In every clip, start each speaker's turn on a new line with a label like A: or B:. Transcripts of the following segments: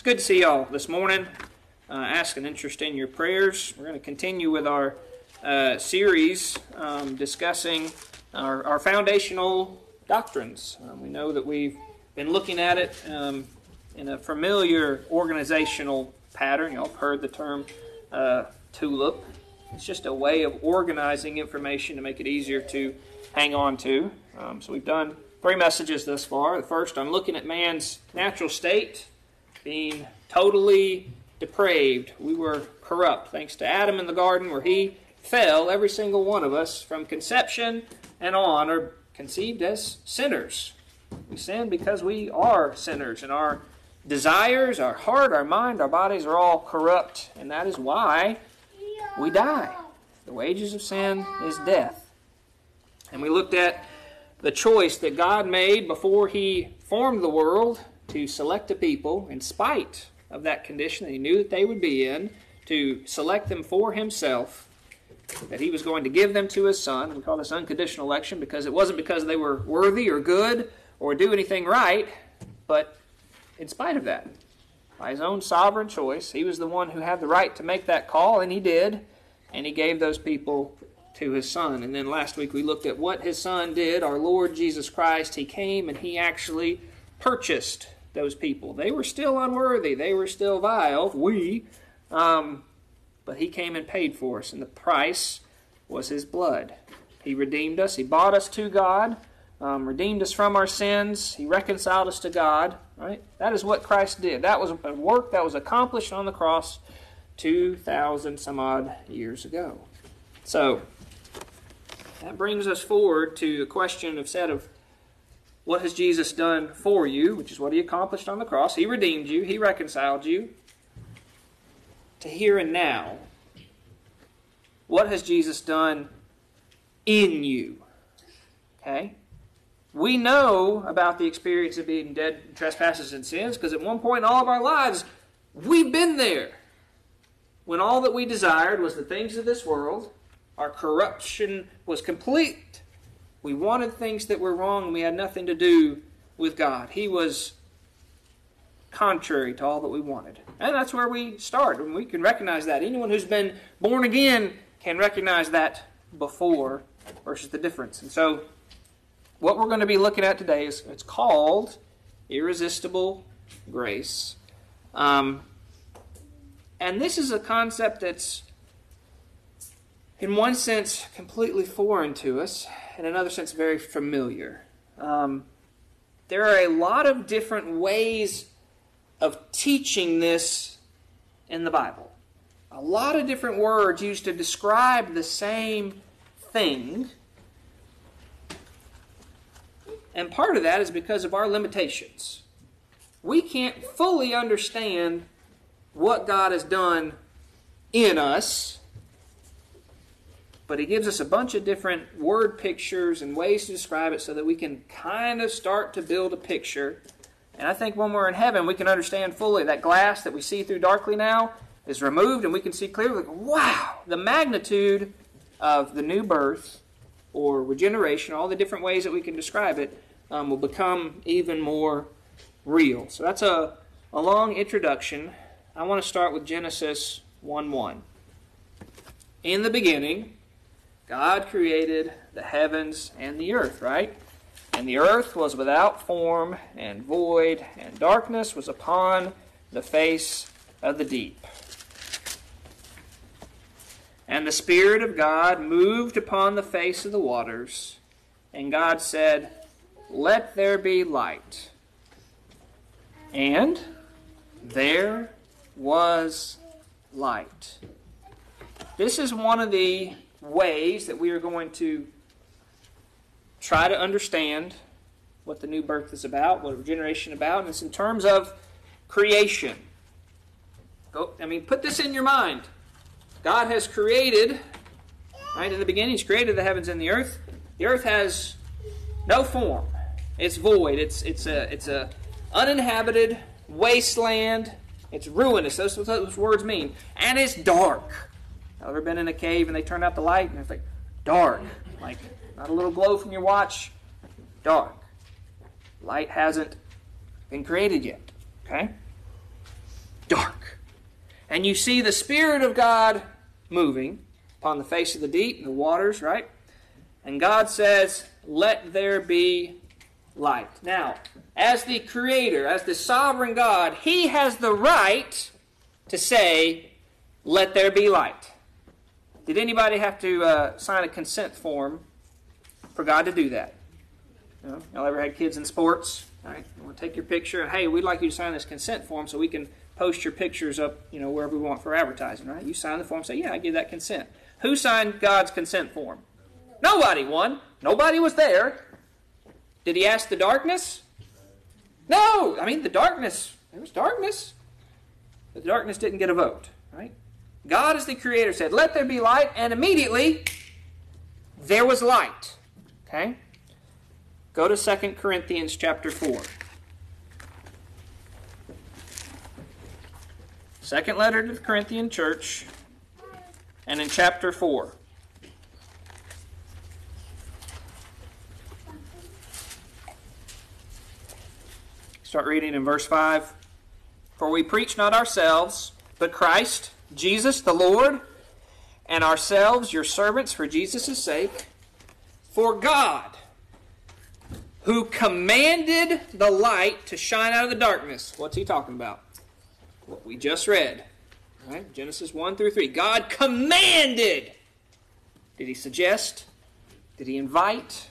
A: It's good to see y'all this morning. Uh, ask an interest in your prayers. We're going to continue with our uh, series um, discussing our, our, foundational doctrines. Um, we know that we've been looking at it um, in a familiar organizational pattern. Y'all have heard the term uh, TULIP. It's just a way of organizing information to make it easier to hang on to. Um, so we've done three messages thus far. The first, I'm looking at man's natural state, being totally depraved. We were corrupt thanks to Adam in the garden where he fell. Every single one of us from conception and on are conceived as sinners. We sin because we are sinners and our desires, our heart, our mind, our bodies are all corrupt, and that is why we die. The wages of sin is death. And we looked at the choice that God made before He formed the world to select a people in spite of that condition that He knew that they would be in, to select them for Himself, that He was going to give them to His Son. We call this unconditional election because it wasn't because they were worthy or good or do anything right, but in spite of that, by His own sovereign choice, He was the one who had the right to make that call, and He did, and He gave those people to his son. And then last week we looked at what his son did, our Lord Jesus Christ. He came and he actually purchased those people. They were still unworthy, they were still vile, we, um, but he came and paid for us, and the price was his blood. He redeemed us, he bought us to God. Um, redeemed us from our sins. He reconciled us to God. Right? That is what Christ did. That was a work that was accomplished on the cross 2,000 some odd years ago. So, that brings us forward to the question of set of what has Jesus done for you, which is what he accomplished on the cross. He redeemed you, he reconciled you to here and now. What has Jesus done in you? Okay? We know about the experience of being dead in trespasses and sins because at one point in all of our lives, we've been there. When all that we desired was the things of this world, our corruption was complete. We wanted things that were wrong and we had nothing to do with God. He was contrary to all that we wanted. And that's where we start. And we can recognize that. Anyone who's been born again can recognize that before versus the difference. And so what we're going to be looking at today is it's called irresistible grace. Um, and this is a concept that's in one sense, completely foreign to us, in another sense, very familiar. Um, there are a lot of different ways of teaching this in the Bible. A lot of different words used to describe the same thing. And part of that is because of our limitations. We can't fully understand what God has done in us but he gives us a bunch of different word pictures and ways to describe it so that we can kind of start to build a picture. And I think when we're in heaven, we can understand fully that glass that we see through darkly now is removed and we can see clearly, wow, the magnitude of the new birth or regeneration, all the different ways that we can describe it, um, will become even more real. So that's a, a long introduction. I want to start with Genesis 1 1. In the beginning, God created the heavens and the earth, right? And the earth was without form and void, and darkness was upon the face of the deep. And the Spirit of God moved upon the face of the waters, and God said, Let there be light. And there was light. This is one of the ways that we are going to try to understand what the new birth is about, what regeneration is about, and it's in terms of creation. Go, I mean, put this in your mind. God has created, right in the beginning, He's created the heavens and the earth. The earth has no form. It's void. It's it's a it's a uninhabited wasteland. It's ruinous. That's what those words mean. And it's dark. Ever been in a cave and they turn out the light and it's like dark, like not a little glow from your watch, dark. Light hasn't been created yet. Okay? dark. And you see the Spirit of God moving upon the face of the deep and the waters, right? And God says, Let there be light. Now, as the Creator, as the sovereign God, He has the right to say, Let there be light. Did anybody have to uh, sign a consent form for God to do that? Know, y'all ever had kids in sports? All right, to take your picture, hey, we'd like you to sign this consent form so we can post your pictures up, you know, wherever we want for advertising, right? You sign the form, say, yeah, I give that consent. Who signed God's consent form? Nobody won. Nobody was there. Did he ask the darkness? No. I mean, the darkness, there was darkness. But the darkness didn't get a vote, right? God, as the creator, said, Let there be light, and immediately there was light. Okay? Go to 2 Corinthians chapter 4. Second letter to the Corinthian church, and in chapter 4. Start reading in verse 5. For we preach not ourselves, but Christ, Jesus the Lord, and ourselves your servants for Jesus' sake. For God, who commanded the light to shine out of the darkness. What's he talking about? What we just read. Right? Genesis 1 through 3. God commanded. Did he suggest? Did he invite?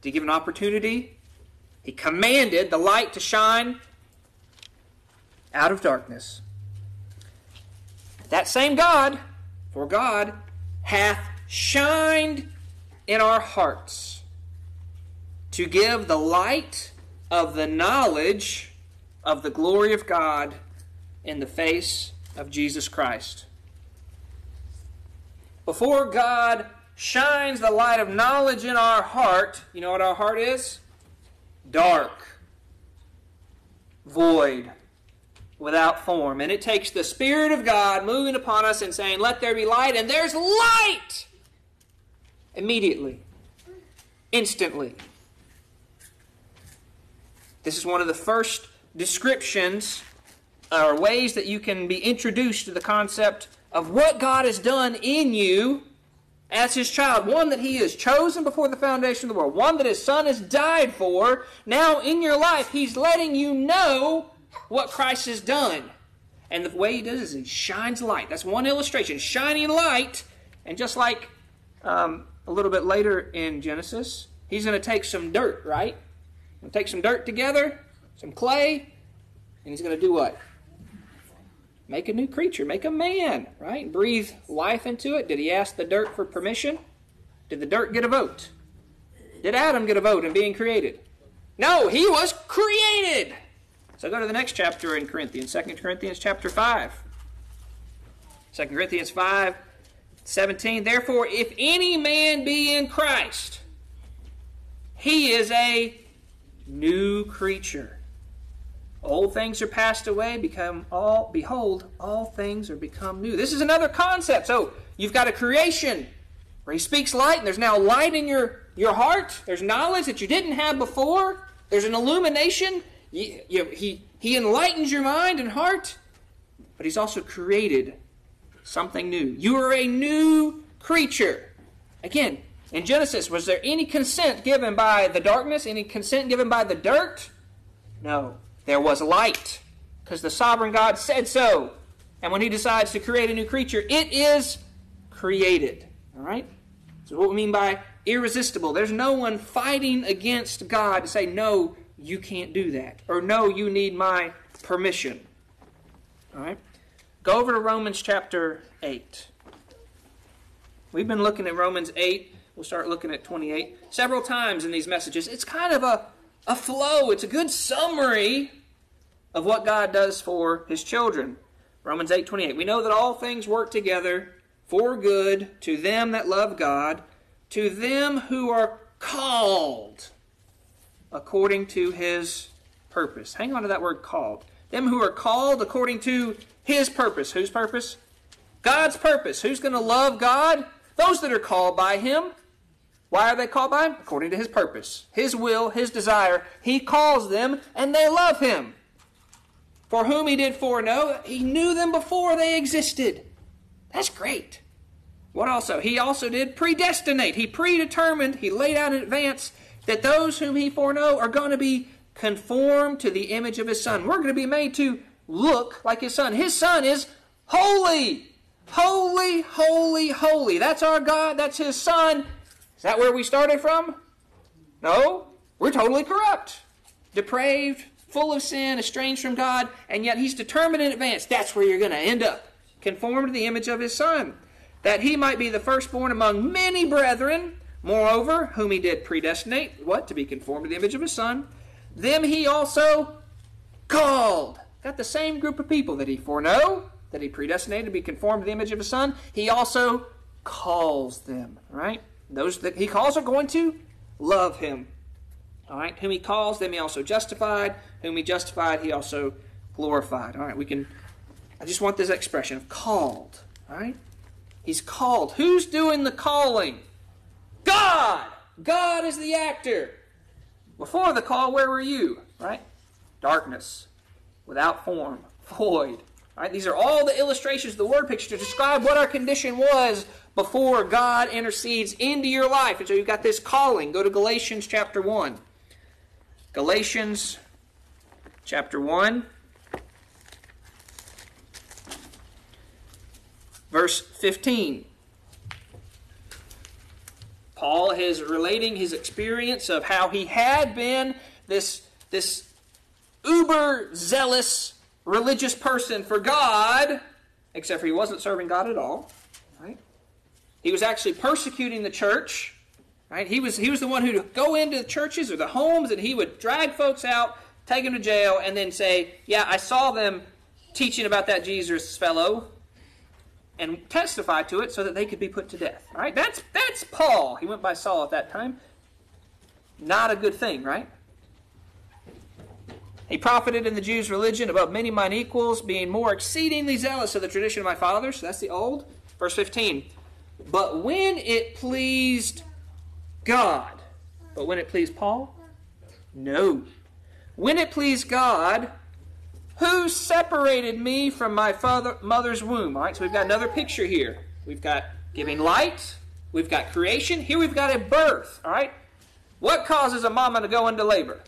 A: Did he give an opportunity? He commanded the light to shine out of darkness. That same God, for God, hath shined in our hearts to give the light of the knowledge of the glory of God in the face of Jesus Christ. Before God shines the light of knowledge in our heart, you know what our heart is? Dark, void, without form. And it takes the Spirit of God moving upon us and saying, Let there be light, and there's light! Immediately, instantly. This is one of the first descriptions or ways that you can be introduced to the concept of what God has done in you as his child. One that he has chosen before the foundation of the world. One that his son has died for. Now in your life, he's letting you know what Christ has done. And the way he does is he shines light. That's one illustration. Shining light. And just like um, a little bit later in Genesis, he's going to take some dirt, right? Take some dirt together, some clay, and he's going to do what? Make a new creature, make a man, right? Breathe life into it. Did he ask the dirt for permission? Did the dirt get a vote? Did Adam get a vote in being created? No, he was created. So go to the next chapter in Corinthians, 2 Corinthians chapter 5. 2 Corinthians 5, 17. Therefore, if any man be in Christ, he is a new creature. Old things are passed away, become all behold, all things are become new. This is another concept. So you've got a creation where he speaks light, and there's now light in your, your heart. There's knowledge that you didn't have before. There's an illumination. He, he enlightens your mind and heart, but he's also created something new. You are a new creature. Again, in Genesis, was there any consent given by the darkness? Any consent given by the dirt? No. There was light, because the sovereign God said so. And when he decides to create a new creature, it is created. All right? So, what we mean by irresistible, there's no one fighting against God to say, no, you can't do that. Or, no, you need my permission. All right? Go over to Romans chapter 8. We've been looking at Romans 8. We'll start looking at 28 several times in these messages. It's kind of a a flow. It's a good summary of what God does for his children. Romans 8:28. We know that all things work together for good to them that love God, to them who are called according to his purpose. Hang on to that word called. Them who are called according to his purpose. Whose purpose? God's purpose. Who's going to love God? Those that are called by him. Why are they called by him? According to his purpose, his will, his desire. He calls them and they love him. For whom he did foreknow, he knew them before they existed. That's great. What also? He also did predestinate. He predetermined, he laid out in advance that those whom he foreknow are going to be conformed to the image of his son. We're going to be made to look like his son. His son is holy. Holy, holy, holy. That's our God. That's his son. Is that where we started from? No. We're totally corrupt, depraved, full of sin, estranged from God, and yet he's determined in advance that's where you're going to end up. Conformed to the image of his son, that he might be the firstborn among many brethren. Moreover, whom he did predestinate, what? To be conformed to the image of his son. Them he also called. Got the same group of people that he foreknow, that he predestinated to be conformed to the image of his son. He also calls them, right? Those that he calls are going to love him. All right, whom he calls, them he also justified. Whom he justified, he also glorified. All right, we can. I just want this expression of called. All right, he's called. Who's doing the calling? God. God is the actor. Before the call, where were you? Right? Darkness, without form, void. Right? These are all the illustrations, the word picture to describe what our condition was before God intercedes into your life. And so you've got this calling. Go to Galatians chapter 1. Galatians chapter 1, verse 15. Paul is relating his experience of how he had been this, this uber zealous religious person for God, except for he wasn't serving God at all. Right? He was actually persecuting the church. Right? He was he was the one who would go into the churches or the homes and he would drag folks out, take them to jail, and then say, "Yeah, I saw them teaching about that Jesus fellow." And testify to it so that they could be put to death. Right? That's that's Paul. He went by Saul at that time. Not a good thing, right? He profited in the Jews' religion above many mine equals, being more exceedingly zealous of the tradition of my fathers. That's the old. Verse 15. But when it pleased God, but when it pleased Paul? No. When it pleased God, who separated me from my father, mother's womb? All right, so we've got another picture here. We've got giving light, we've got creation, here we've got a birth. All right? What causes a mama to go into labor?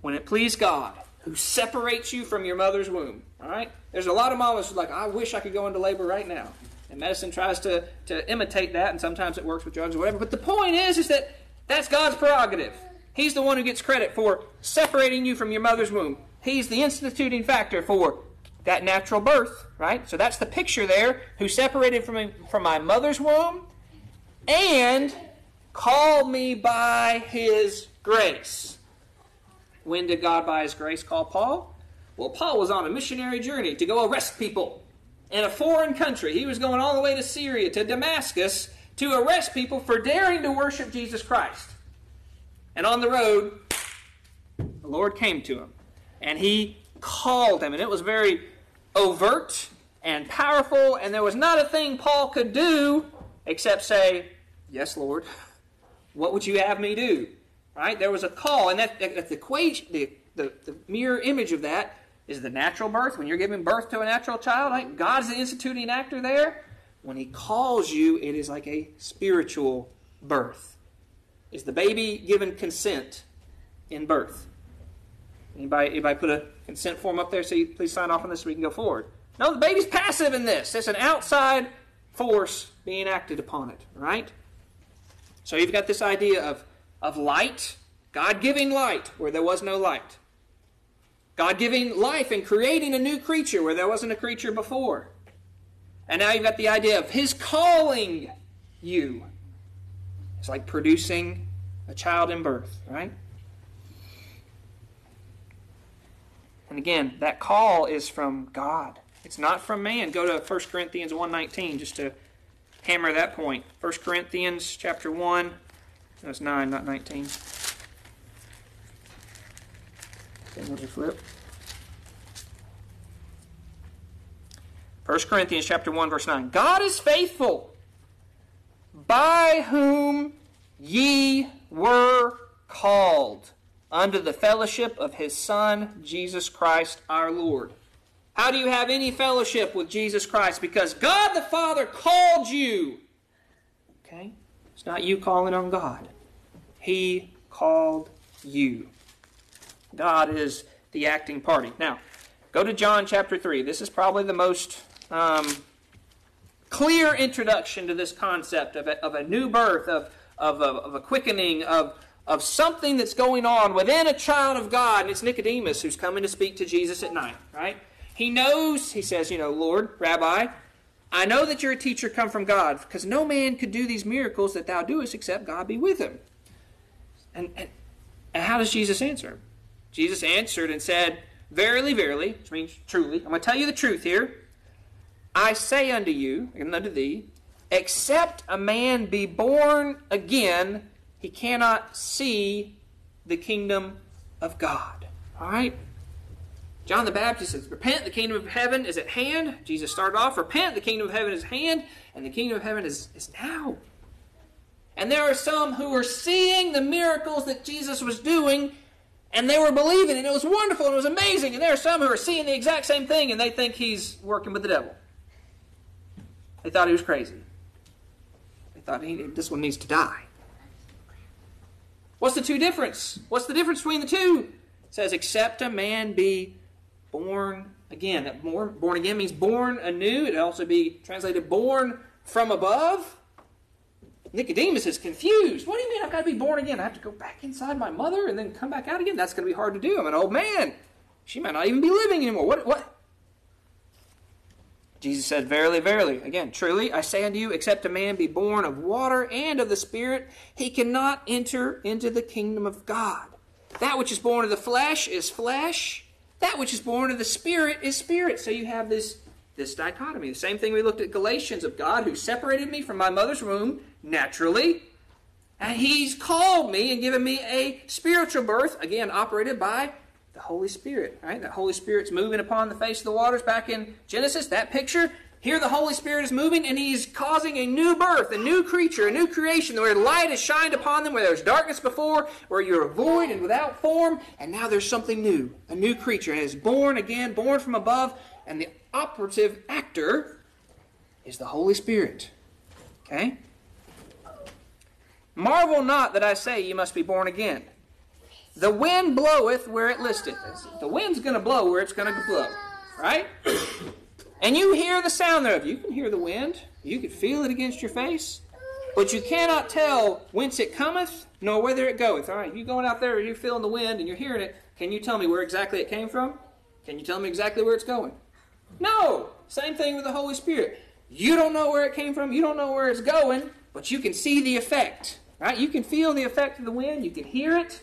A: When it pleased God, who separates you from your mother's womb. All right? There's a lot of mamas who like, I wish I could go into labor right now. And medicine tries to, to imitate that, and sometimes it works with drugs or whatever. But the point is, is that that's God's prerogative. He's the one who gets credit for separating you from your mother's womb. He's the instituting factor for that natural birth, right? So that's the picture there, who separated from, me, from my mother's womb and called me by his grace. When did God, by his grace, call Paul? Well, Paul was on a missionary journey to go arrest people in a foreign country. He was going all the way to Syria, to Damascus, to arrest people for daring to worship Jesus Christ. And on the road, the Lord came to him and he called him. And it was very overt and powerful, and there was not a thing Paul could do except say, Yes, Lord. What would you have me do? Right? There was a call, and that, that the, the, the, the mirror image of that is the natural birth. When you're giving birth to a natural child, right? God's the instituting actor there. When He calls you, it is like a spiritual birth. Is the baby given consent in birth? Anybody, anybody put a consent form up there? Say, please sign off on this so we can go forward. No, the baby's passive in this. It's an outside force being acted upon it, right? So you've got this idea of, of light, God giving light where there was no light. God giving life and creating a new creature where there wasn't a creature before. And now you've got the idea of His calling you. It's like producing a child in birth, right? And again, that call is from God. It's not from man. Go to 1 Corinthians 1.19 just to hammer that point. 1 Corinthians chapter 1. That's 9, not 19. Another flip. 1 Corinthians chapter 1 verse 9. God is faithful, by whom ye were called, unto the fellowship of his Son, Jesus Christ our Lord. How do you have any fellowship with Jesus Christ? Because God the Father called you. Okay? It's not you calling on God. He called you. God is the acting party. Now, go to John chapter 3. This is probably the most um, clear introduction to this concept of a, of a new birth, of, of, of a quickening, of, of something that's going on within a child of God. And it's Nicodemus who's coming to speak to Jesus at night, right? He knows, he says, you know, Lord, Rabbi, I know that you're a teacher come from God, because no man could do these miracles that thou doest except God be with him. And, and, and how does Jesus answer Jesus answered and said, Verily, verily, which means truly, I'm going to tell you the truth here. I say unto you, and unto thee, except a man be born again, he cannot see the kingdom of God. All right? John the Baptist says, Repent, the kingdom of heaven is at hand. Jesus started off, Repent, the kingdom of heaven is at hand, and the kingdom of heaven is, is now. And there are some who are seeing the miracles that Jesus was doing, and they were believing, and it was wonderful, and it was amazing. And there are some who are seeing the exact same thing, and they think he's working with the devil. They thought he was crazy. They thought he, this one needs to die. What's the two difference? What's the difference between the two? It says, except a man be born again. That born, born again means born anew. It also be translated born from above. Nicodemus is confused. What do you mean I've got to be born again? I have to go back inside my mother and then come back out again? That's going to be hard to do. I'm an old man. She might not even be living anymore. What? What? Jesus said, Verily, verily, again, truly, I say unto you, except a man be born of water and of the Spirit, he cannot enter into the kingdom of God. That which is born of the flesh is flesh, that which is born of the Spirit is spirit. So you have this, this dichotomy. The same thing we looked at Galatians of God who separated me from my mother's womb naturally. And he's called me and given me a spiritual birth, again, operated by the Holy Spirit. Right? The Holy Spirit's moving upon the face of the waters back in Genesis, that picture. Here the Holy Spirit is moving and He's causing a new birth, a new creature, a new creation, where light has shined upon them, where there was darkness before, where you're void and without form, and now there's something new, a new creature. And is born again, born from above, and the operative actor is the Holy Spirit. Okay? Marvel not that I say you must be born again. The wind bloweth where it listeth. The wind's going to blow where it's going to blow. Right? And you hear the sound thereof. You can hear the wind. You can feel it against your face. But you cannot tell whence it cometh, nor whither it goeth. All right, you going out there and you're feeling the wind and you're hearing it. Can you tell me where exactly it came from? Can you tell me exactly where it's going? No. Same thing with the Holy Spirit. You don't know where it came from. You don't know where it's going, but you can see the effect. Right? You can feel the effect of the wind. You can hear it.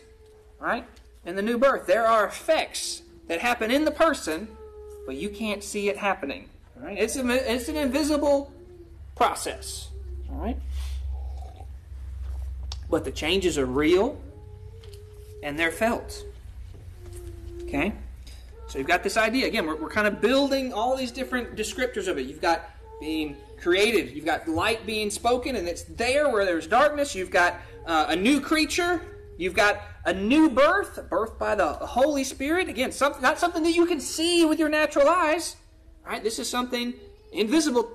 A: Right? In the new birth, there are effects that happen in the person but you can't see it happening. It's, a, it's an invisible process. All right? But the changes are real and they're felt. Okay? So you've got this idea. Again, we're, we're kind of building all these different descriptors of it. You've got being created, you've got light being spoken, and it's there where there's darkness. You've got uh, a new creature You've got a new birth, birth by the Holy Spirit. Again, something, not something that you can see with your natural eyes. Right? This is something invisible,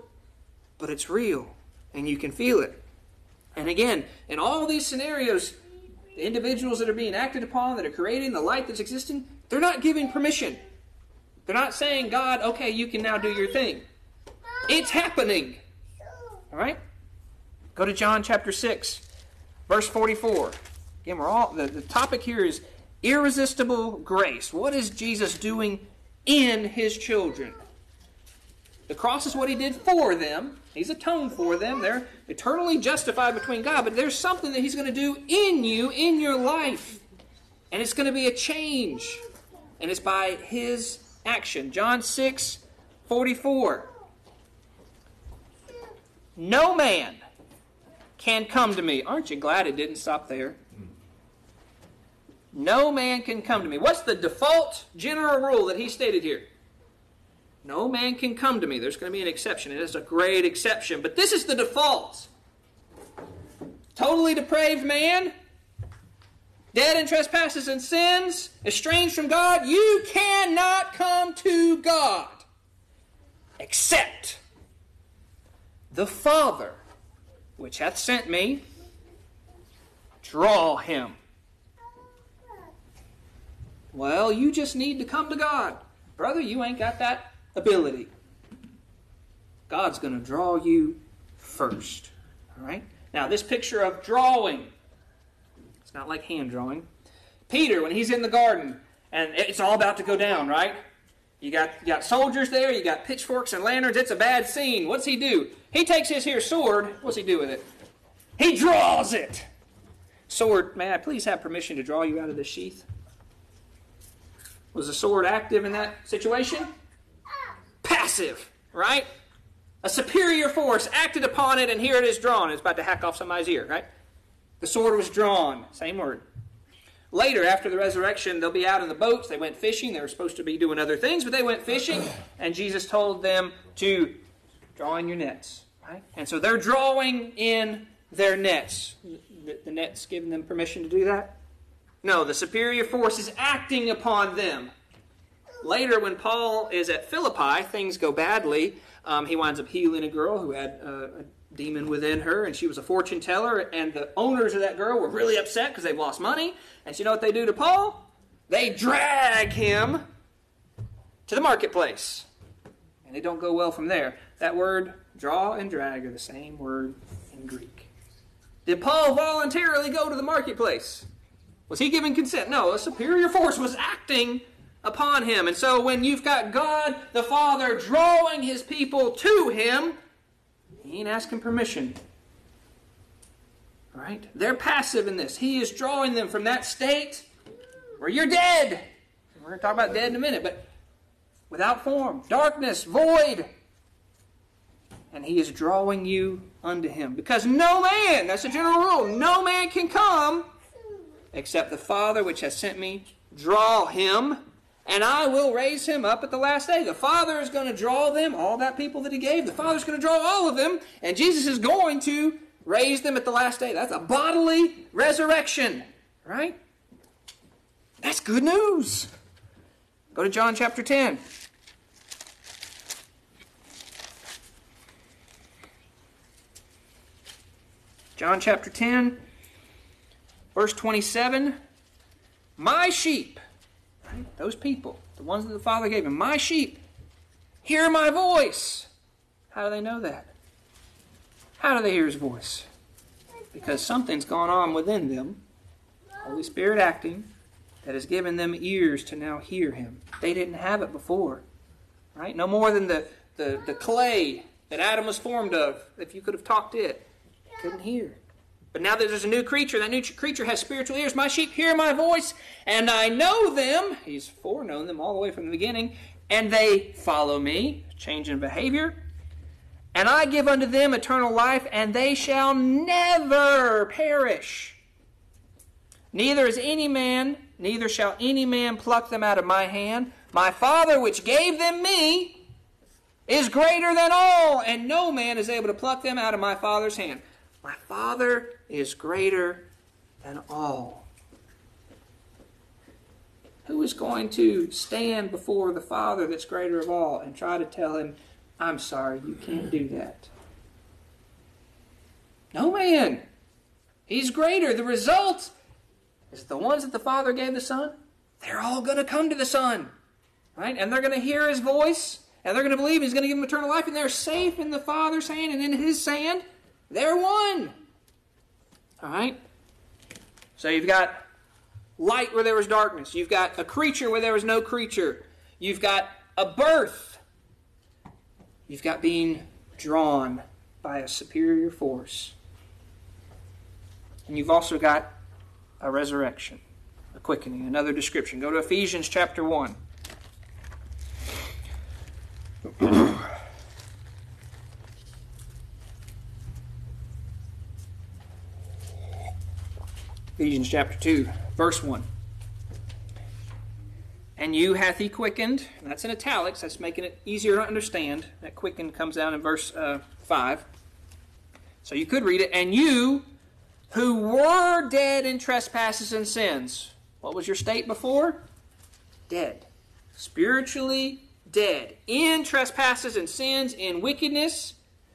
A: but it's real, and you can feel it. And again, in all these scenarios, the individuals that are being acted upon, that are creating the light that's existing, they're not giving permission. They're not saying, God, okay, you can now do your thing. It's happening. All right? Go to John chapter 6, verse 44. Again, we're all the, the topic here is irresistible grace. What is Jesus doing in his children? The cross is what he did for them. He's atoned for them. They're eternally justified between God, but there's something that he's going to do in you, in your life. And it's going to be a change. And it's by his action. John 6 44. No man can come to me. Aren't you glad it didn't stop there? No man can come to me. What's the default general rule that he stated here? No man can come to me. There's going to be an exception. It is a great exception, but this is the default. Totally depraved man, dead in trespasses and sins, estranged from God, you cannot come to God except the Father, which hath sent me, draw him. Well, you just need to come to God. Brother, you ain't got that ability. God's going to draw you first. All right? Now, this picture of drawing, it's not like hand drawing. Peter, when he's in the garden, and it's all about to go down, right? You got, you got soldiers there, you got pitchforks and lanterns. It's a bad scene. What's he do? He takes his here sword. What's he do with it? He draws it. Sword, may I please have permission to draw you out of this sheath? Was the sword active in that situation? Passive, right? A superior force acted upon it, and here it is drawn. It's about to hack off somebody's ear, right? The sword was drawn. Same word. Later, after the resurrection, they'll be out in the boats. They went fishing. They were supposed to be doing other things, but they went fishing, and Jesus told them to draw in your nets. Right? And so they're drawing in their nets. The, the net's giving them permission to do that? No, the superior force is acting upon them. Later, when Paul is at Philippi, things go badly. Um, he winds up healing a girl who had uh, a demon within her, and she was a fortune teller. And the owners of that girl were really upset because they've lost money. And so you know what they do to Paul? They drag him to the marketplace. And they don't go well from there. That word, draw and drag, are the same word in Greek. Did Paul voluntarily go to the marketplace? Was he giving consent? No, a superior force was acting upon him. And so when you've got God the Father drawing his people to him, he ain't asking permission. Right? They're passive in this. He is drawing them from that state where you're dead. We're going to talk about dead in a minute, but without form, darkness, void. And he is drawing you unto him. Because no man, that's a general rule, no man can come except the Father which has sent me, draw him, and I will raise him up at the last day. The Father is going to draw them, all that people that he gave. The Father's going to draw all of them, and Jesus is going to raise them at the last day. That's a bodily resurrection, right? That's good news. Go to John chapter 10. John chapter 10. Verse 27 My sheep, right? those people, the ones that the Father gave him, my sheep, hear my voice. How do they know that? How do they hear his voice? Because something's gone on within them, Holy Spirit acting, that has given them ears to now hear him. They didn't have it before. Right? No more than the, the, the clay that Adam was formed of, if you could have talked it. Couldn't hear. But now that there's a new creature, that new creature has spiritual ears. My sheep hear my voice, and I know them. He's foreknown them all the way from the beginning, and they follow me. Change in behavior. And I give unto them eternal life, and they shall never perish. Neither is any man, neither shall any man pluck them out of my hand. My Father, which gave them me, is greater than all, and no man is able to pluck them out of my Father's hand. My Father is greater than all. Who is going to stand before the Father that's greater of all and try to tell him, I'm sorry, you can't do that? No man. He's greater. The result is the ones that the Father gave the Son, they're all going to come to the Son. Right? And they're going to hear his voice, and they're going to believe he's going to give them eternal life, and they're safe in the Father's hand and in his hand. They're one. All right? So you've got light where there was darkness. You've got a creature where there was no creature. You've got a birth. You've got being drawn by a superior force. And you've also got a resurrection, a quickening, another description. Go to Ephesians chapter 1. Ephesians chapter 2, verse 1. And you hath he quickened. That's in italics. That's making it easier to understand. That quickened comes down in verse uh, 5. So you could read it. And you who were dead in trespasses and sins. What was your state before? Dead. Spiritually dead. In trespasses and sins, in wickedness,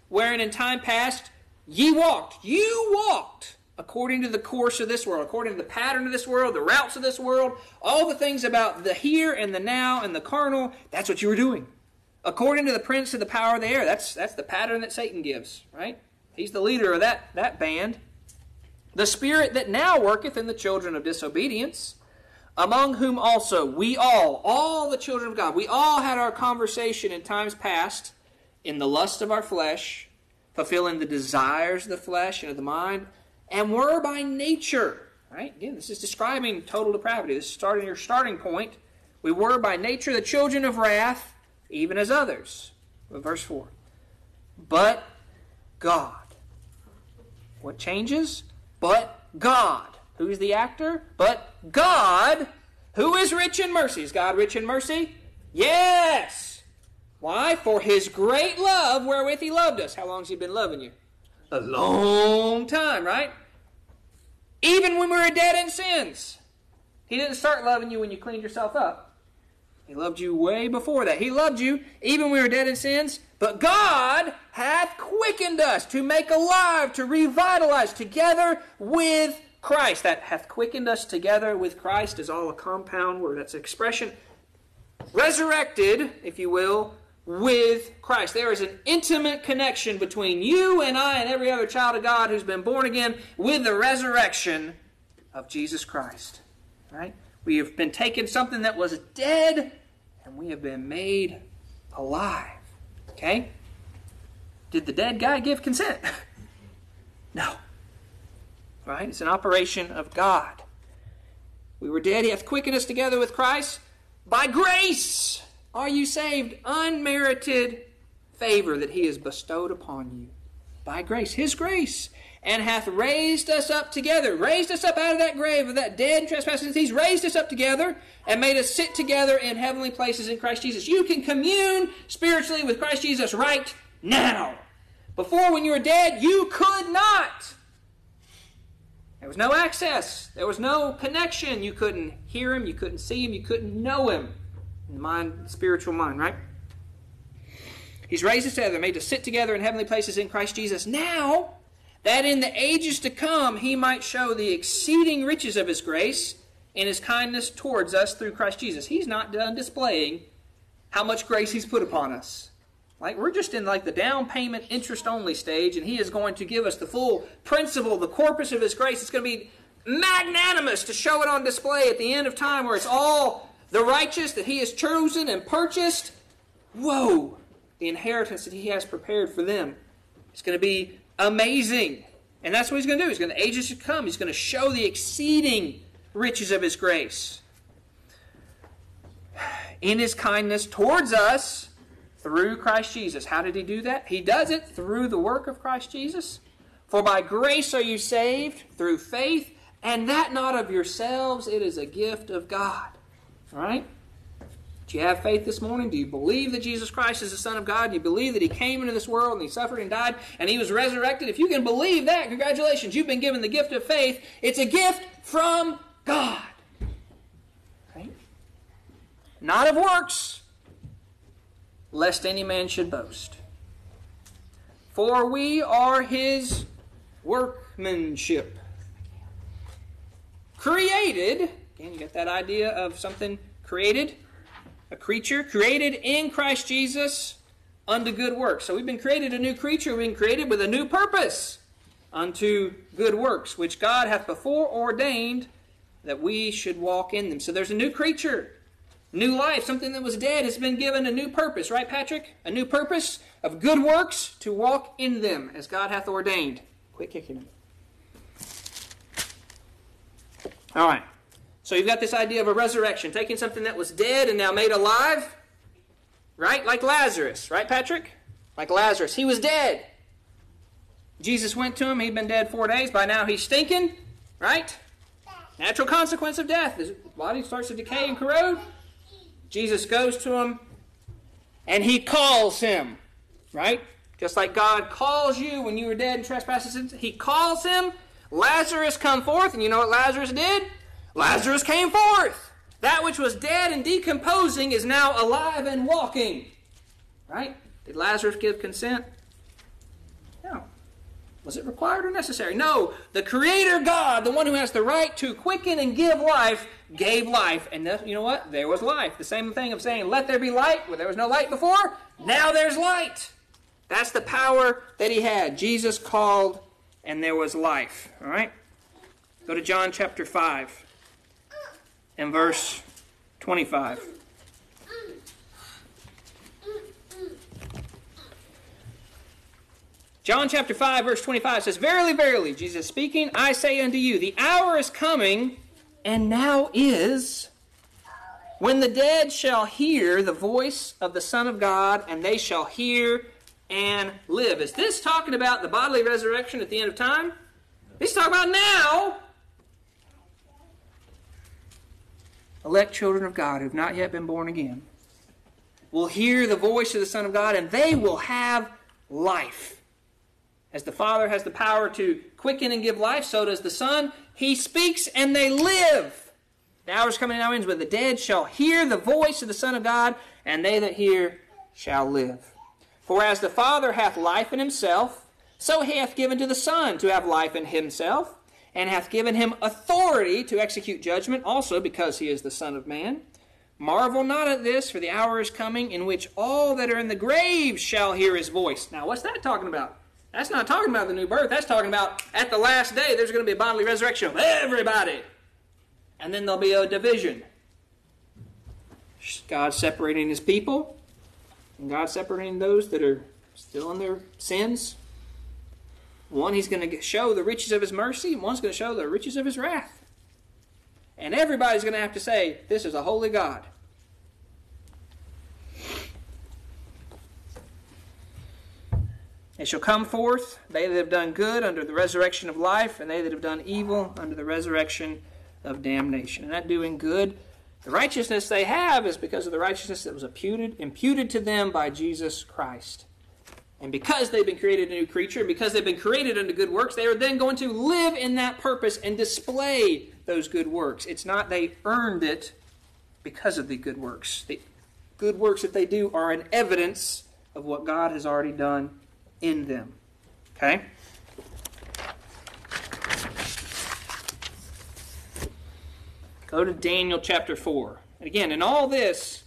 A: wherein in time past ye walked. You walked according to the course of this world, according to the pattern of this world, the routes of this world, all the things about the here and the now and the carnal. That's what you were doing. According to the prince of the power of the air. That's, that's the pattern that Satan gives, right? He's the leader of that, that band. The spirit that now worketh in the children of disobedience, among whom also we all, all the children of God, we all had our conversation in times past in the lust of our flesh, fulfilling the desires of the flesh and of the mind, and were by nature, right? Again, this is describing total depravity. This is starting your starting point. We were by nature the children of wrath, even as others. Verse 4. But God. What changes? But God. Who's the actor? But God, who is rich in mercy. Is God rich in mercy? Yes. Why? For his great love wherewith he loved us. How long has he been loving you? A long time, right? Even when we were dead in sins. He didn't start loving you when you cleaned yourself up. He loved you way before that. He loved you even when we were dead in sins. But God hath quickened us to make alive, to revitalize together with Christ. That hath quickened us together with Christ is all a compound word. That's an expression. Resurrected, if you will, with Christ. There is an intimate connection between you and I and every other child of God who's been born again with the resurrection of Jesus Christ. Right? We have been taken something that was dead and we have been made alive. Okay? Did the dead guy give consent? no. Right? It's an operation of God. We were dead. He hath quickened us together with Christ. By grace are you saved. Unmerited favor that He has bestowed upon you. By grace. His grace. And hath raised us up together. Raised us up out of that grave of that dead trespasses. He's raised us up together and made us sit together in heavenly places in Christ Jesus. You can commune spiritually with Christ Jesus right now. Before, when you were dead, you could not. There was no access. There was no connection. You couldn't hear him. You couldn't see him. You couldn't know him. Mind, spiritual mind, right? He's raised us together, made to sit together in heavenly places in Christ Jesus. Now, that in the ages to come he might show the exceeding riches of his grace in his kindness towards us through Christ Jesus. He's not done displaying how much grace he's put upon us. Like we're just in like the down payment interest only stage, and he is going to give us the full principle, the corpus of his grace. It's going to be magnanimous to show it on display at the end of time where it's all the righteous that he has chosen and purchased. Whoa! The inheritance that he has prepared for them. is going to be amazing. And that's what he's going to do. He's going to ages to come. He's going to show the exceeding riches of his grace. In his kindness towards us through Christ Jesus. How did he do that? He does it through the work of Christ Jesus. For by grace are you saved through faith, and that not of yourselves, it is a gift of God. All right? Do you have faith this morning? Do you believe that Jesus Christ is the Son of God? Do you believe that He came into this world and He suffered and died and He was resurrected? If you can believe that, congratulations, you've been given the gift of faith. It's a gift from God. Right? Not of works, lest any man should boast. For we are His workmanship. Created, again, you get that idea of something created a creature created in Christ Jesus unto good works. So we've been created a new creature, we've been created with a new purpose unto good works, which God hath before ordained that we should walk in them. So there's a new creature, new life, something that was dead has been given a new purpose, right, Patrick? A new purpose of good works to walk in them as God hath ordained. Quit kicking him. All right. So you've got this idea of a resurrection, taking something that was dead and now made alive, right? Like Lazarus, right, Patrick? Like Lazarus. He was dead. Jesus went to him. He'd been dead four days. By now he's stinking, right? Natural consequence of death. His body starts to decay and corrode. Jesus goes to him and he calls him, right? Just like God calls you when you were dead in trespasses, he calls him Lazarus come forth, and you know what Lazarus did? Lazarus came forth. That which was dead and decomposing is now alive and walking. Right? Did Lazarus give consent? No. Was it required or necessary? No. The Creator God, the one who has the right to quicken and give life, gave life. And you know what? There was life. The same thing of saying, let there be light, where there was no light before. Now there's light. That's the power that he had. Jesus called, and there was life. All right? Go to John chapter 5 and verse 25. John chapter 5, verse 25 says, Verily, verily, Jesus speaking, I say unto you, the hour is coming, and now is, when the dead shall hear the voice of the Son of God, and they shall hear and live. Is this talking about the bodily resurrection at the end of time? He's talking about now. Elect children of God who have not yet been born again will hear the voice of the Son of God and they will have life. As the Father has the power to quicken and give life, so does the Son. He speaks and they live. The hour is coming now ends when the dead shall hear the voice of the Son of God, and they that hear shall live. For as the Father hath life in himself, so he hath given to the Son to have life in himself, and hath given him authority to execute judgment, also because he is the Son of Man. Marvel not at this, for the hour is coming in which all that are in the grave shall hear his voice. Now, what's that talking about? That's not talking about the new birth. That's talking about at the last day, there's going to be a bodily resurrection of everybody. And then there'll be a division. God separating his people and God separating those that are still in their sins. One, he's going to show the riches of his mercy, and one's going to show the riches of his wrath. And everybody's going to have to say, This is a holy God. It shall come forth, they that have done good under the resurrection of life, and they that have done evil under the resurrection of damnation. And that doing good the righteousness they have is because of the righteousness that was imputed, imputed to them by Jesus Christ. And because they've been created a new creature, and because they've been created unto good works, they are then going to live in that purpose and display those good works. It's not they earned it because of the good works. The good works that they do are an evidence of what God has already done in them. Okay? Go to Daniel chapter 4. And again, in all this,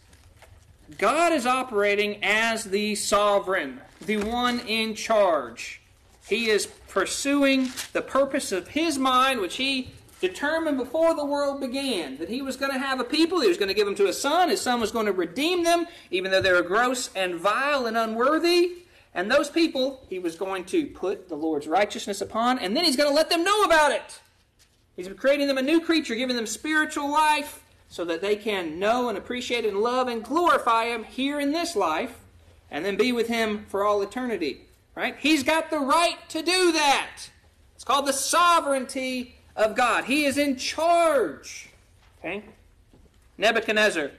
A: God is operating as the sovereign, the one in charge. He is pursuing the purpose of His mind, which He determined before the world began that He was going to have a people, He was going to give them to a Son, His Son was going to redeem them, even though they were gross and vile and unworthy. And those people, He was going to put the Lord's righteousness upon, and then He's going to let them know about it. He's creating them a new creature, giving them spiritual life so that they can know and appreciate and love and glorify Him here in this life and then be with Him for all eternity. Right? He's got the right to do that. It's called the sovereignty of God. He is in charge. Okay? Nebuchadnezzar,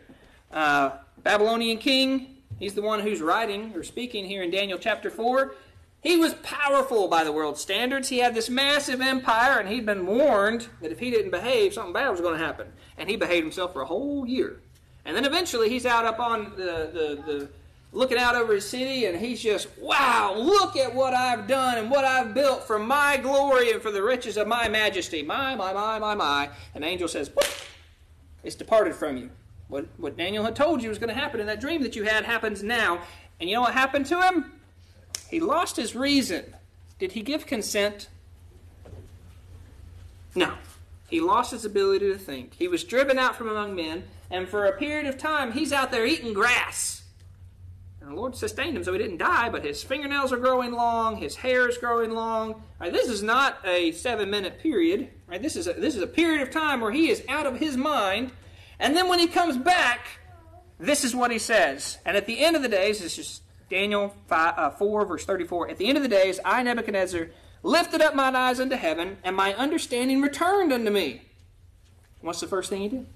A: uh, Babylonian king, he's the one who's writing or speaking here in Daniel chapter 4. He was powerful by the world's standards. He had this massive empire, and he'd been warned that if he didn't behave, something bad was going to happen. And he behaved himself for a whole year. And then eventually he's out up on the, the, the looking out over his city, and he's just, wow, look at what I've done and what I've built for my glory and for the riches of my majesty. My, my, my, my, my. An angel says, It's departed from you. What, what Daniel had told you was going to happen in that dream that you had happens now. And you know what happened to him? He lost his reason. Did he give consent? No. He lost his ability to think. He was driven out from among men, and for a period of time, he's out there eating grass. And the Lord sustained him so he didn't die, but his fingernails are growing long, his hair is growing long. Right, this is not a seven minute period. Right, this, is a, this is a period of time where he is out of his mind. And then when he comes back, this is what he says. And at the end of the days, it's just Daniel 5, uh, 4, verse 34. At the end of the days, I, Nebuchadnezzar, lifted up mine eyes unto heaven, and my understanding returned unto me. What's the first thing he did?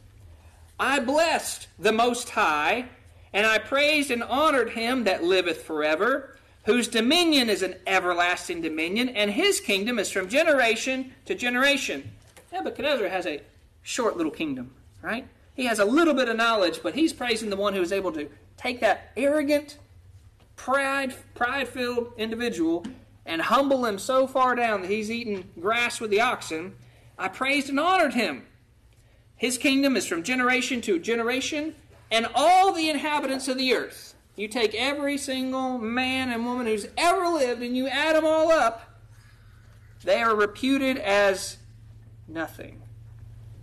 A: I blessed the Most High, and I praised and honored him that liveth forever, whose dominion is an everlasting dominion, and his kingdom is from generation to generation. Nebuchadnezzar has a short little kingdom, right? He has a little bit of knowledge, but he's praising the one who is able to take that arrogant, pride, pride-filled individual and humble him so far down that he's eating grass with the oxen. I praised and honored him. His kingdom is from generation to generation, and all the inhabitants of the earth. You take every single man and woman who's ever lived and you add them all up, they are reputed as nothing.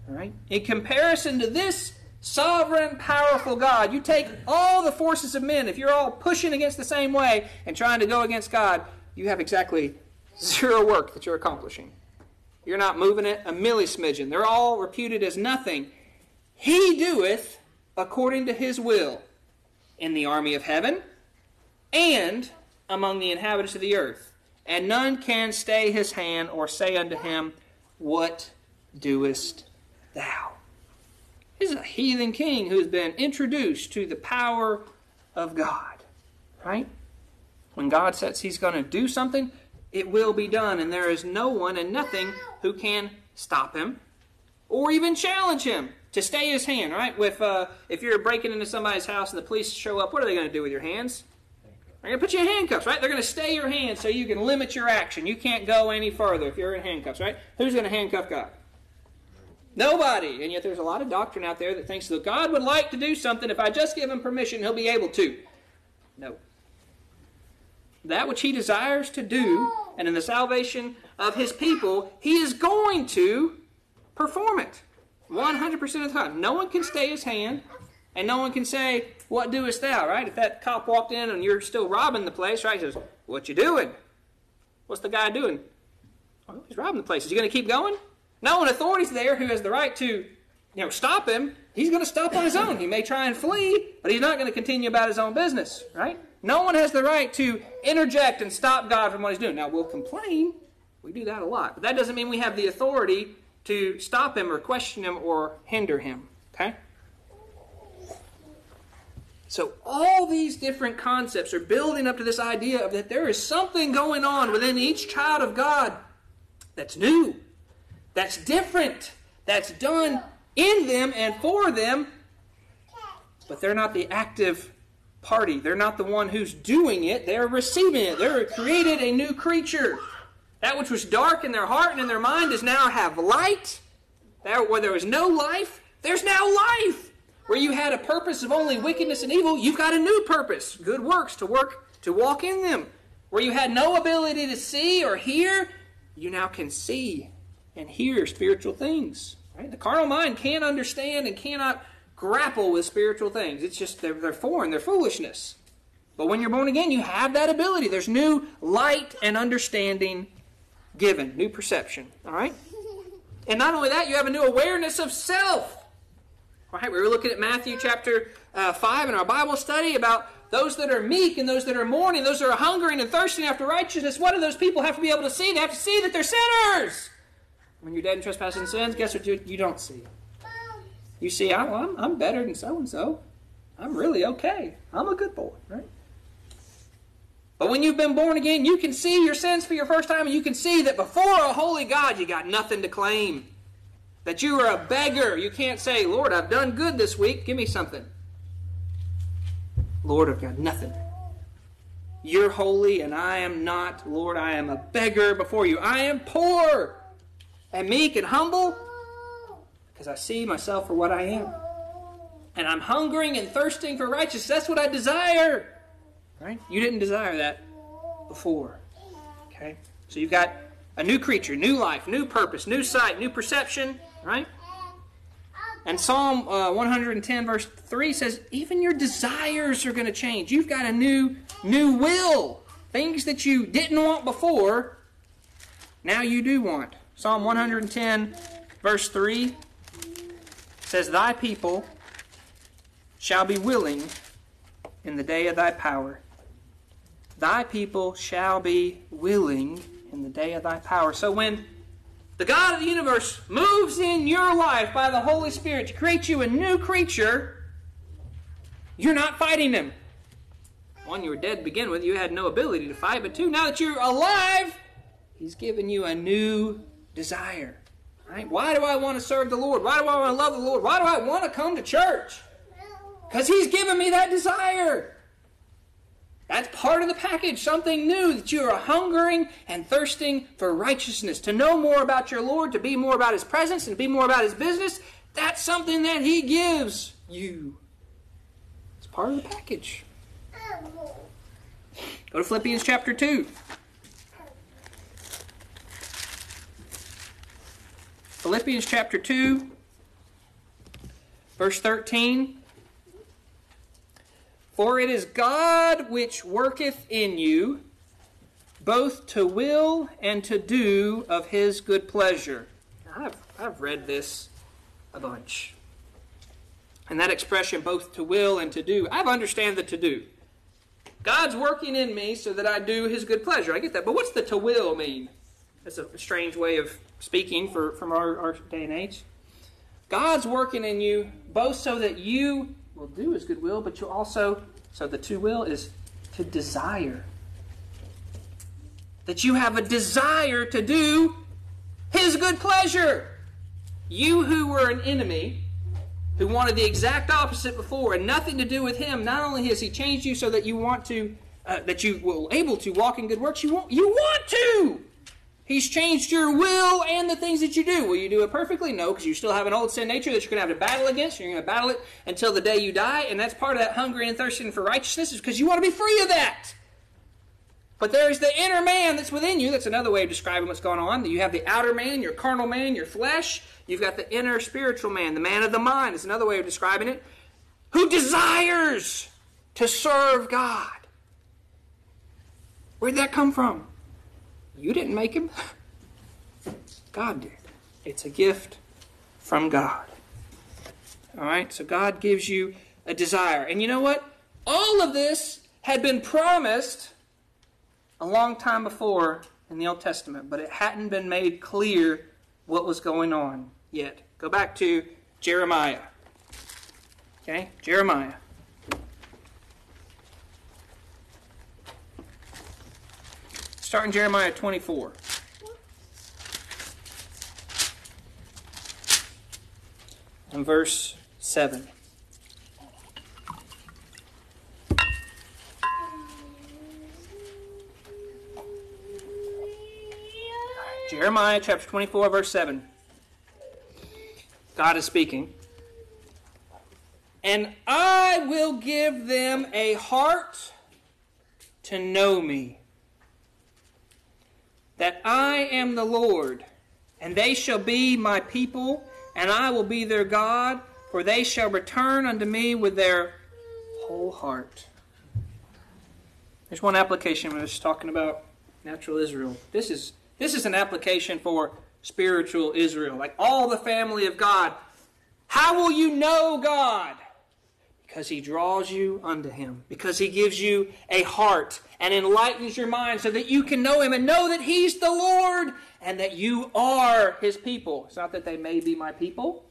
A: All right? In comparison to this sovereign, powerful God, you take all the forces of men, if you're all pushing against the same way and trying to go against God, you have exactly zero work that you're accomplishing. You're not moving it a millismidgen. They're all reputed as nothing. He doeth according to his will in the army of heaven and among the inhabitants of the earth. And none can stay his hand or say unto him, What doest thou? This is a heathen king who's been introduced to the power of God. Right? When God says he's going to do something, it will be done. And there is no one and nothing who can stop him or even challenge him to stay his hand, right? With, uh, if you're breaking into somebody's house and the police show up, what are they going to do with your hands? They're going to put you in handcuffs, right? They're going to stay your hands so you can limit your action. You can't go any further if you're in handcuffs, right? Who's going to handcuff God? Nobody. And yet there's a lot of doctrine out there that thinks that God would like to do something. If I just give him permission, he'll be able to. No. That which he desires to do, and in the salvation of his people, he is going to perform it. 100% of the time. No one can stay his hand, and no one can say, What doest thou, right? If that cop walked in and you're still robbing the place, right? He says, What you doing? What's the guy doing? Well, he's robbing the place. Is he going to keep going? No, an authority's there who has the right to, you know, stop him. He's going to stop on his own. He may try and flee, but he's not going to continue about his own business, right? No one has the right to interject and stop God from what he's doing. Now, we'll complain. We do that a lot. But that doesn't mean we have the authority to stop him or question him or hinder him. Okay? So all these different concepts are building up to this idea of that there is something going on within each child of God that's new, that's different, that's done in them and for them, but they're not the active party. They're not the one who's doing it, they're receiving it. They're created a new creature. That which was dark in their heart and in their mind does now have light. There, where there was no life, there's now life. Where you had a purpose of only wickedness and evil, you've got a new purpose, good works to work to walk in them. Where you had no ability to see or hear, you now can see and hear spiritual things. Right? The carnal mind can't understand and cannot grapple with spiritual things. It's just they're, they're foreign, they're foolishness. But when you're born again, you have that ability. There's new light and understanding given, new perception. All right? And not only that, you have a new awareness of self. All right, we were looking at Matthew chapter uh, 5 in our Bible study about those that are meek and those that are mourning, those that are hungering and thirsting after righteousness. What do those people have to be able to see? They have to see that they're sinners. When you're dead in trespasses and sins, guess what you, you don't see? You see, I'm, I'm, I'm better than so and so. I'm really okay. I'm a good boy, right? But when you've been born again, you can see your sins for your first time, and you can see that before a holy God, you got nothing to claim. That you are a beggar. You can't say, Lord, I've done good this week. Give me something. Lord, I've got nothing. You're holy, and I am not. Lord, I am a beggar before you. I am poor and meek and humble because I see myself for what I am. And I'm hungering and thirsting for righteousness. That's what I desire. Right? You didn't desire that before. Okay? So you've got a new creature, new life, new purpose, new sight, new perception, right? And Psalm uh, 110 verse 3 says even your desires are going to change. You've got a new new will. Things that you didn't want before, now you do want. Psalm 110 verse 3 says thy people shall be willing in the day of thy power Thy people shall be willing in the day of thy power. So when the God of the universe moves in your life by the Holy Spirit to create you a new creature, you're not fighting him. one, you were dead to begin with, you had no ability to fight, but two, now that you're alive, He's given you a new desire. Right? Why do I want to serve the Lord? Why do I want to love the Lord? Why do I want to come to church? Because He's given me that desire. That's part of the package, something new that you are hungering and thirsting for righteousness, to know more about your Lord, to be more about His presence, and to be more about His business. That's something that He gives you. It's part of the package. Go to Philippians chapter 2. Philippians chapter 2, verse 13. For it is God which worketh in you both to will and to do of his good pleasure. I've, I've read this a bunch. And that expression, both to will and to do, I've understand the to do. God's working in me so that I do his good pleasure. I get that. But what's the to will mean? That's a strange way of speaking for, from our, our day and age. God's working in you both so that you will do his good will, but you also, so the to will is to desire. That you have a desire to do his good pleasure. You who were an enemy, who wanted the exact opposite before and nothing to do with him, not only has he changed you so that you want to, uh, that you will able to walk in good works, you want, you want to. He's changed your will and the things that you do. Will you do it perfectly? No, because you still have an old sin nature that you're going to have to battle against. You're going to battle it until the day you die, and that's part of that hungry and thirsting for righteousness is because you want to be free of that. But there's the inner man that's within you. That's another way of describing what's going on. You have the outer man, your carnal man, your flesh. You've got the inner spiritual man, the man of the mind. Is another way of describing it. Who desires to serve God. Where'd that come from? You didn't make him. God did. It's a gift from God. All right? So God gives you a desire. And you know what? All of this had been promised a long time before in the Old Testament, but it hadn't been made clear what was going on yet. Go back to Jeremiah. Okay? Jeremiah. Start in Jeremiah 24. And verse 7. Jeremiah chapter 24, verse 7. God is speaking. And I will give them a heart to know me that I am the Lord, and they shall be my people, and I will be their God, for they shall return unto me with their whole heart. There's one application when it's talking about natural Israel. This is this is an application for spiritual Israel, like all the family of God. How will you know God? Because he draws you unto him, because he gives you a heart and enlightens your mind so that you can know him and know that he's the Lord and that you are his people. It's not that they may be my people.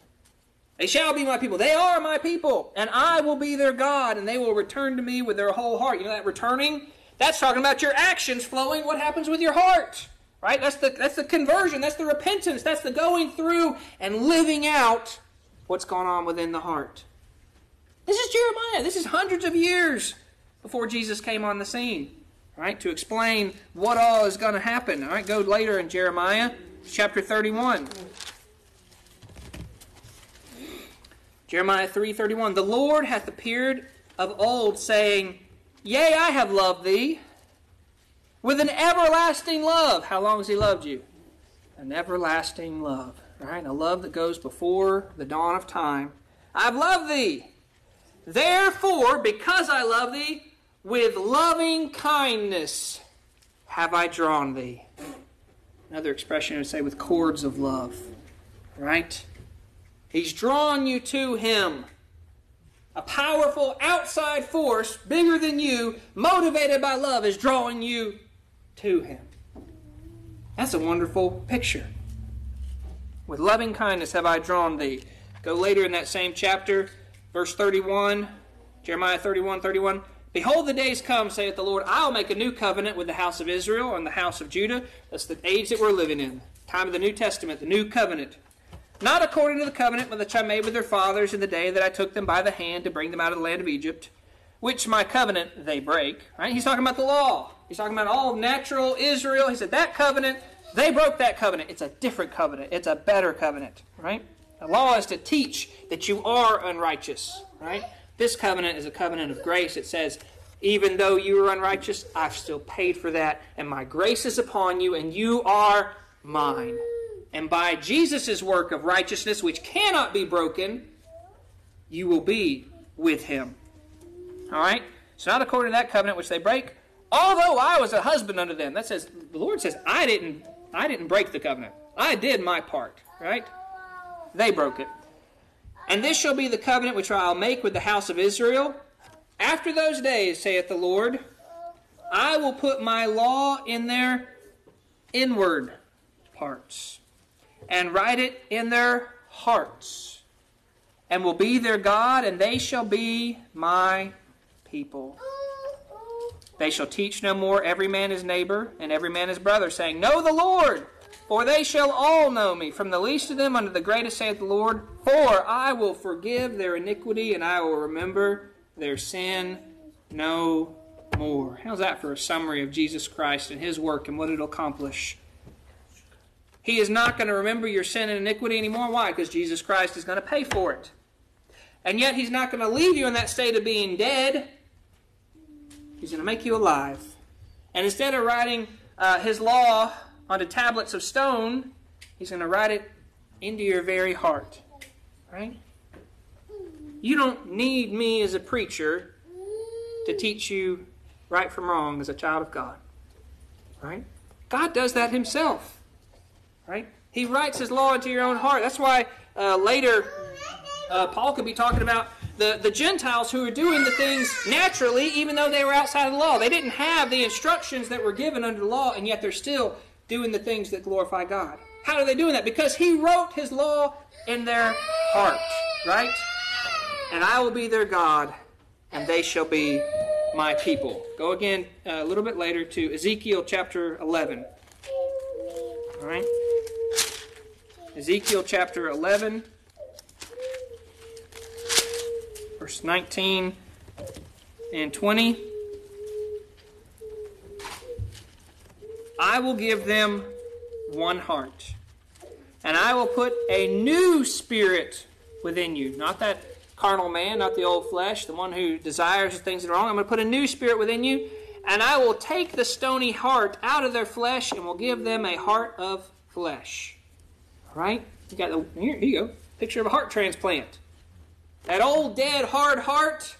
A: They shall be my people. They are my people. And I will be their God, and they will return to me with their whole heart. You know that returning? That's talking about your actions flowing what happens with your heart. Right? That's the that's the conversion, that's the repentance, that's the going through and living out what's going on within the heart. This is Jeremiah. This is hundreds of years before Jesus came on the scene, right? To explain what all is going to happen. All right, go later in Jeremiah chapter 31. Jeremiah 3:31 The Lord hath appeared of old saying, "Yea, I have loved thee with an everlasting love." How long has he loved you? An everlasting love, right? A love that goes before the dawn of time. I've loved thee Therefore, because I love thee, with loving kindness have I drawn thee. Another expression would say with cords of love. Right? He's drawn you to him. A powerful outside force, bigger than you, motivated by love, is drawing you to him. That's a wonderful picture. With loving kindness have I drawn thee. Go later in that same chapter Verse 31, Jeremiah 31 31. Behold, the days come, saith the Lord, I will make a new covenant with the house of Israel and the house of Judah. That's the age that we're living in. Time of the New Testament, the new covenant. Not according to the covenant which I made with their fathers in the day that I took them by the hand to bring them out of the land of Egypt, which my covenant they break. Right? He's talking about the law. He's talking about all natural Israel. He said that covenant, they broke that covenant. It's a different covenant. It's a better covenant. Right? The law is to teach that you are unrighteous. Right? This covenant is a covenant of grace. It says, even though you are unrighteous, I've still paid for that, and my grace is upon you, and you are mine. And by Jesus' work of righteousness, which cannot be broken, you will be with him. All right? So not according to that covenant which they break, although I was a husband unto them. That says the Lord says, I didn't I didn't break the covenant. I did my part. Right? They broke it. And this shall be the covenant which I'll make with the house of Israel. After those days, saith the Lord, I will put my law in their inward parts, and write it in their hearts, and will be their God, and they shall be my people. They shall teach no more every man his neighbor, and every man his brother, saying, Know the Lord! For they shall all know me, from the least of them unto the greatest, saith the Lord. For I will forgive their iniquity, and I will remember their sin no more. How's that for a summary of Jesus Christ and his work and what it'll accomplish? He is not going to remember your sin and iniquity anymore. Why? Because Jesus Christ is going to pay for it. And yet, He's not going to leave you in that state of being dead. He's going to make you alive. And instead of writing uh, His law onto tablets of stone, He's going to write it into your very heart. Right? You don't need me as a preacher to teach you right from wrong as a child of God. Right? God does that Himself. Right? He writes His law into your own heart. That's why uh, later uh, Paul could be talking about the, the Gentiles who are doing the things naturally, even though they were outside of the law. They didn't have the instructions that were given under the law, and yet they're still doing the things that glorify God. How are they doing that? Because He wrote His law in their heart, right? And I will be their God, and they shall be my people. Go again uh, a little bit later to Ezekiel chapter 11. All right? Ezekiel chapter 11, verse 19 and 20. I will give them one heart, and I will put a new spirit within you. Not that carnal man, not the old flesh, the one who desires the things that are wrong. I'm going to put a new spirit within you, and I will take the stony heart out of their flesh and will give them a heart of flesh. All right? You got the here, here you go. Picture of a heart transplant. That old dead hard heart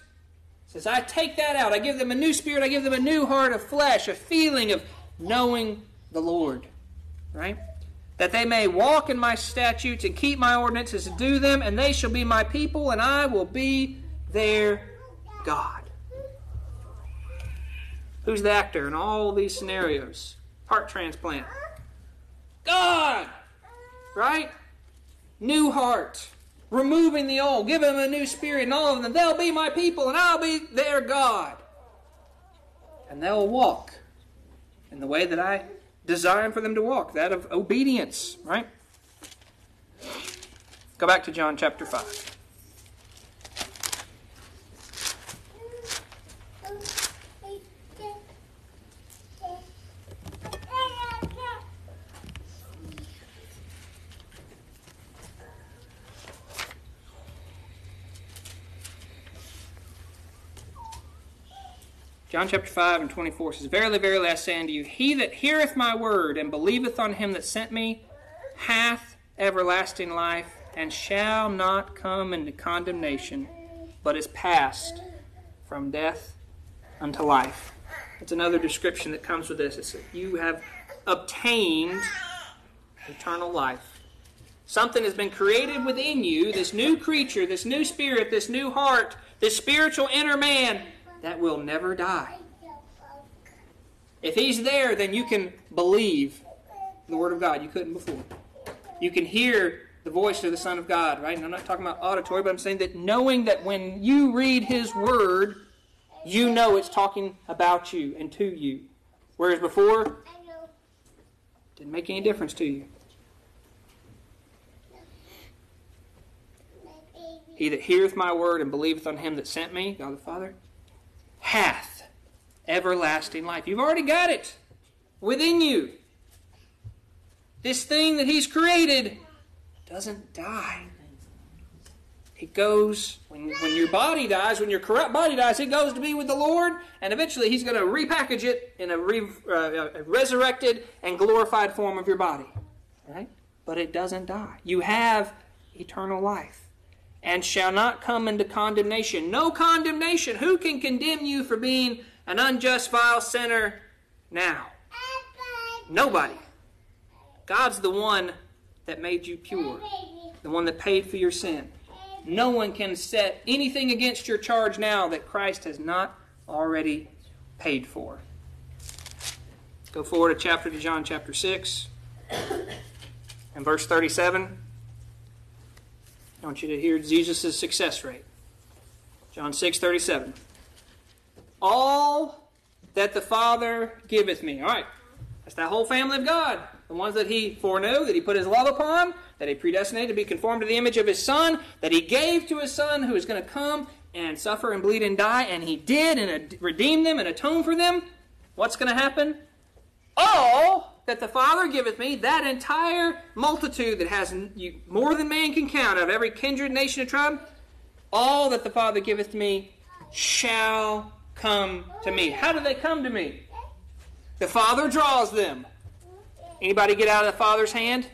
A: says, I take that out. I give them a new spirit. I give them a new heart of flesh, a feeling of knowing the Lord. Right? That they may walk in my statutes and keep my ordinances and do them, and they shall be my people, and I will be their God. Who's the actor in all these scenarios? Heart transplant. God! Right? New heart. Removing the old. Give them a new spirit and all of them. They'll be my people and I'll be their God. And they'll walk in the way that I designed for them to walk, that of obedience, right? Go back to John chapter 5. John chapter 5 and 24 says, Verily, verily, I say unto you, he that heareth my word and believeth on him that sent me hath everlasting life, and shall not come into condemnation, but is passed from death unto life. It's another description that comes with this. It's that you have obtained eternal life. Something has been created within you, this new creature, this new spirit, this new heart, this spiritual inner man that will never die. If He's there, then you can believe the Word of God. You couldn't before. You can hear the voice of the Son of God, right? And I'm not talking about auditory, but I'm saying that knowing that when you read His Word, you know it's talking about you and to you. Whereas before, didn't make any difference to you. He that heareth my word and believeth on him that sent me, God the Father, hath everlasting life. You've already got it within you. This thing that He's created doesn't die. It goes, when, when your body dies, when your corrupt body dies, it goes to be with the Lord, and eventually He's going to repackage it in a, re, uh, a resurrected and glorified form of your body. Right? But it doesn't die. You have eternal life and shall not come into condemnation. No condemnation. Who can condemn you for being an unjust, vile sinner now? Nobody. God's the one that made you pure, the one that paid for your sin. No one can set anything against your charge now that Christ has not already paid for. Go forward a chapter to John chapter 6 and verse 37. I want you to hear Jesus' success rate. John 6 37. All that the Father giveth me. All right. That's that whole family of God. The ones that He foreknew, that He put His love upon, that He predestinated to be conformed to the image of His Son, that He gave to His Son who is going to come and suffer and bleed and die, and He did and redeem them and atone for them. What's going to happen? All that the Father giveth me, that entire multitude that has more than man can count of every kindred, nation, and tribe, all that the Father giveth me shall come to me. How do they come to me? The Father draws them. Anybody get out of the Father's hand?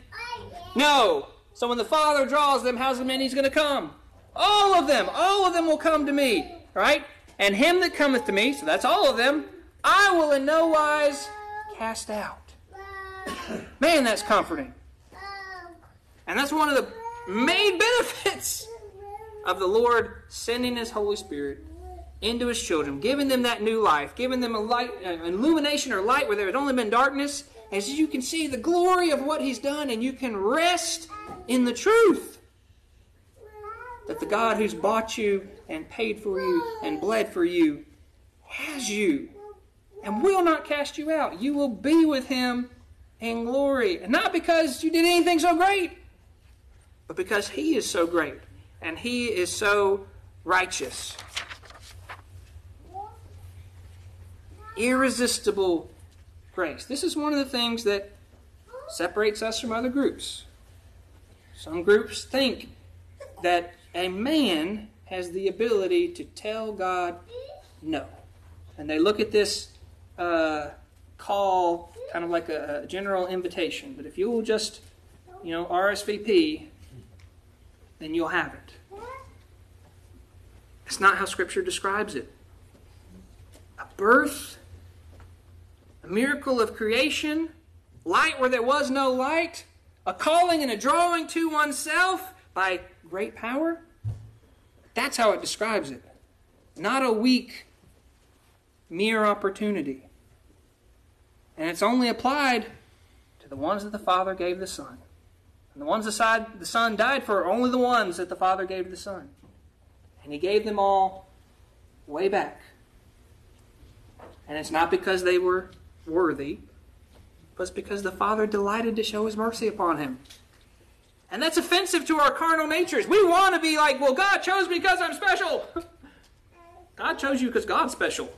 A: No. So when the Father draws them, how's the many he's going to come? All of them. All of them will come to me. Right? And him that cometh to me, so that's all of them, I will in no wise cast out. Man, that's comforting. And that's one of the main benefits of the Lord sending His Holy Spirit into His children, giving them that new life, giving them a light, uh, an illumination or light where there had only been darkness. As you can see the glory of what He's done, and you can rest in the truth that the God who's bought you and paid for you and bled for you has you and will not cast you out. You will be with Him in glory. And not because you did anything so great, but because He is so great and He is so righteous. Irresistible grace. This is one of the things that separates us from other groups. Some groups think that a man has the ability to tell God no. And they look at this uh, call kind of like a, general invitation. But if you will just, you know, RSVP, then you'll have it. It's not how Scripture describes it. A birth, a miracle of creation, light where there was no light, a calling and a drawing to oneself by great power. That's how it describes it. Not a weak, mere opportunity. And it's only applied to the ones that the Father gave the Son. And the ones aside the Son died for are only the ones that the Father gave the Son. And He gave them all way back. And it's not because they were worthy, but it's because the Father delighted to show His mercy upon Him. And that's offensive to our carnal natures. We want to be like, well, God chose me because I'm special. God chose you because God's special.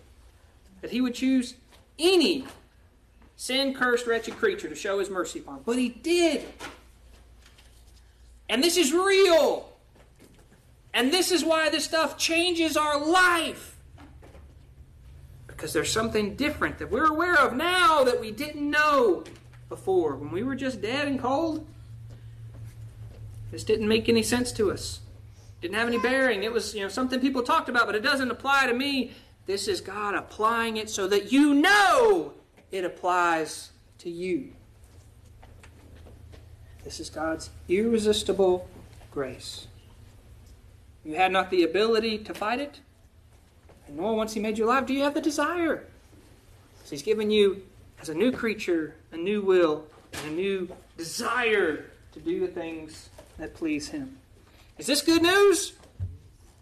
A: That He would choose any sin cursed, wretched creature to show his mercy upon. But he did. And this is real. And this is why this stuff changes our life. Because there's something different that we're aware of now that we didn't know before. When we were just dead and cold, this didn't make any sense to us. Didn't have any bearing. It was, you know, something people talked about, but it doesn't apply to me. This is God applying it so that you know it applies to you. This is God's irresistible grace. You had not the ability to fight it, and nor once He made you alive do you have the desire. So He's given you, as a new creature, a new will and a new desire to do the things that please Him. Is this good news?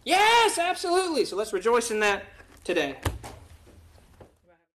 A: Yes, absolutely. So let's rejoice in that today.